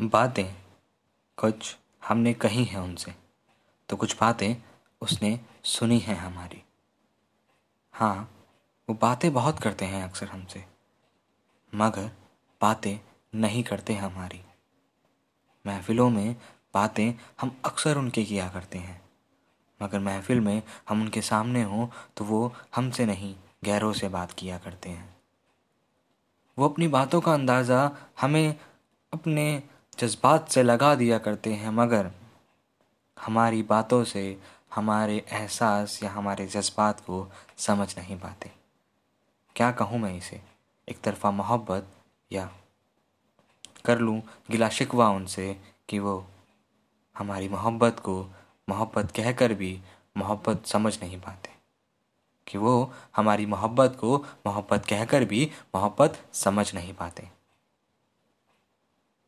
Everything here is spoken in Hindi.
बातें कुछ हमने कही हैं उनसे। तो कुछ बातें उसने सुनी हैं हमारी। हाँ वो बातें बहुत करते हैं अक्सर हमसे, मगर बातें नहीं करते हमारी। महफ़िलों में बातें हम अक्सर उनके किया करते हैं, मगर महफ़िल में हम उनके सामने हों तो वो हमसे नहीं, गैरों से बात किया करते हैं। वो अपनी बातों का अंदाज़ा हमें अपने जज्बात से लगा दिया करते हैं, मगर हमारी बातों से हमारे एहसास या हमारे जज्बात को समझ नहीं पाते। क्या कहूँ मैं इसे? एक तरफ़ा मोहब्बत या कर लूँ गिला शिकवा उनसे कि वो हमारी मोहब्बत को मोहब्बत कहकर भी मोहब्बत समझ नहीं पाते। कि वो हमारी मोहब्बत को मोहब्बत कहकर भी मोहब्बत समझ नहीं पाते।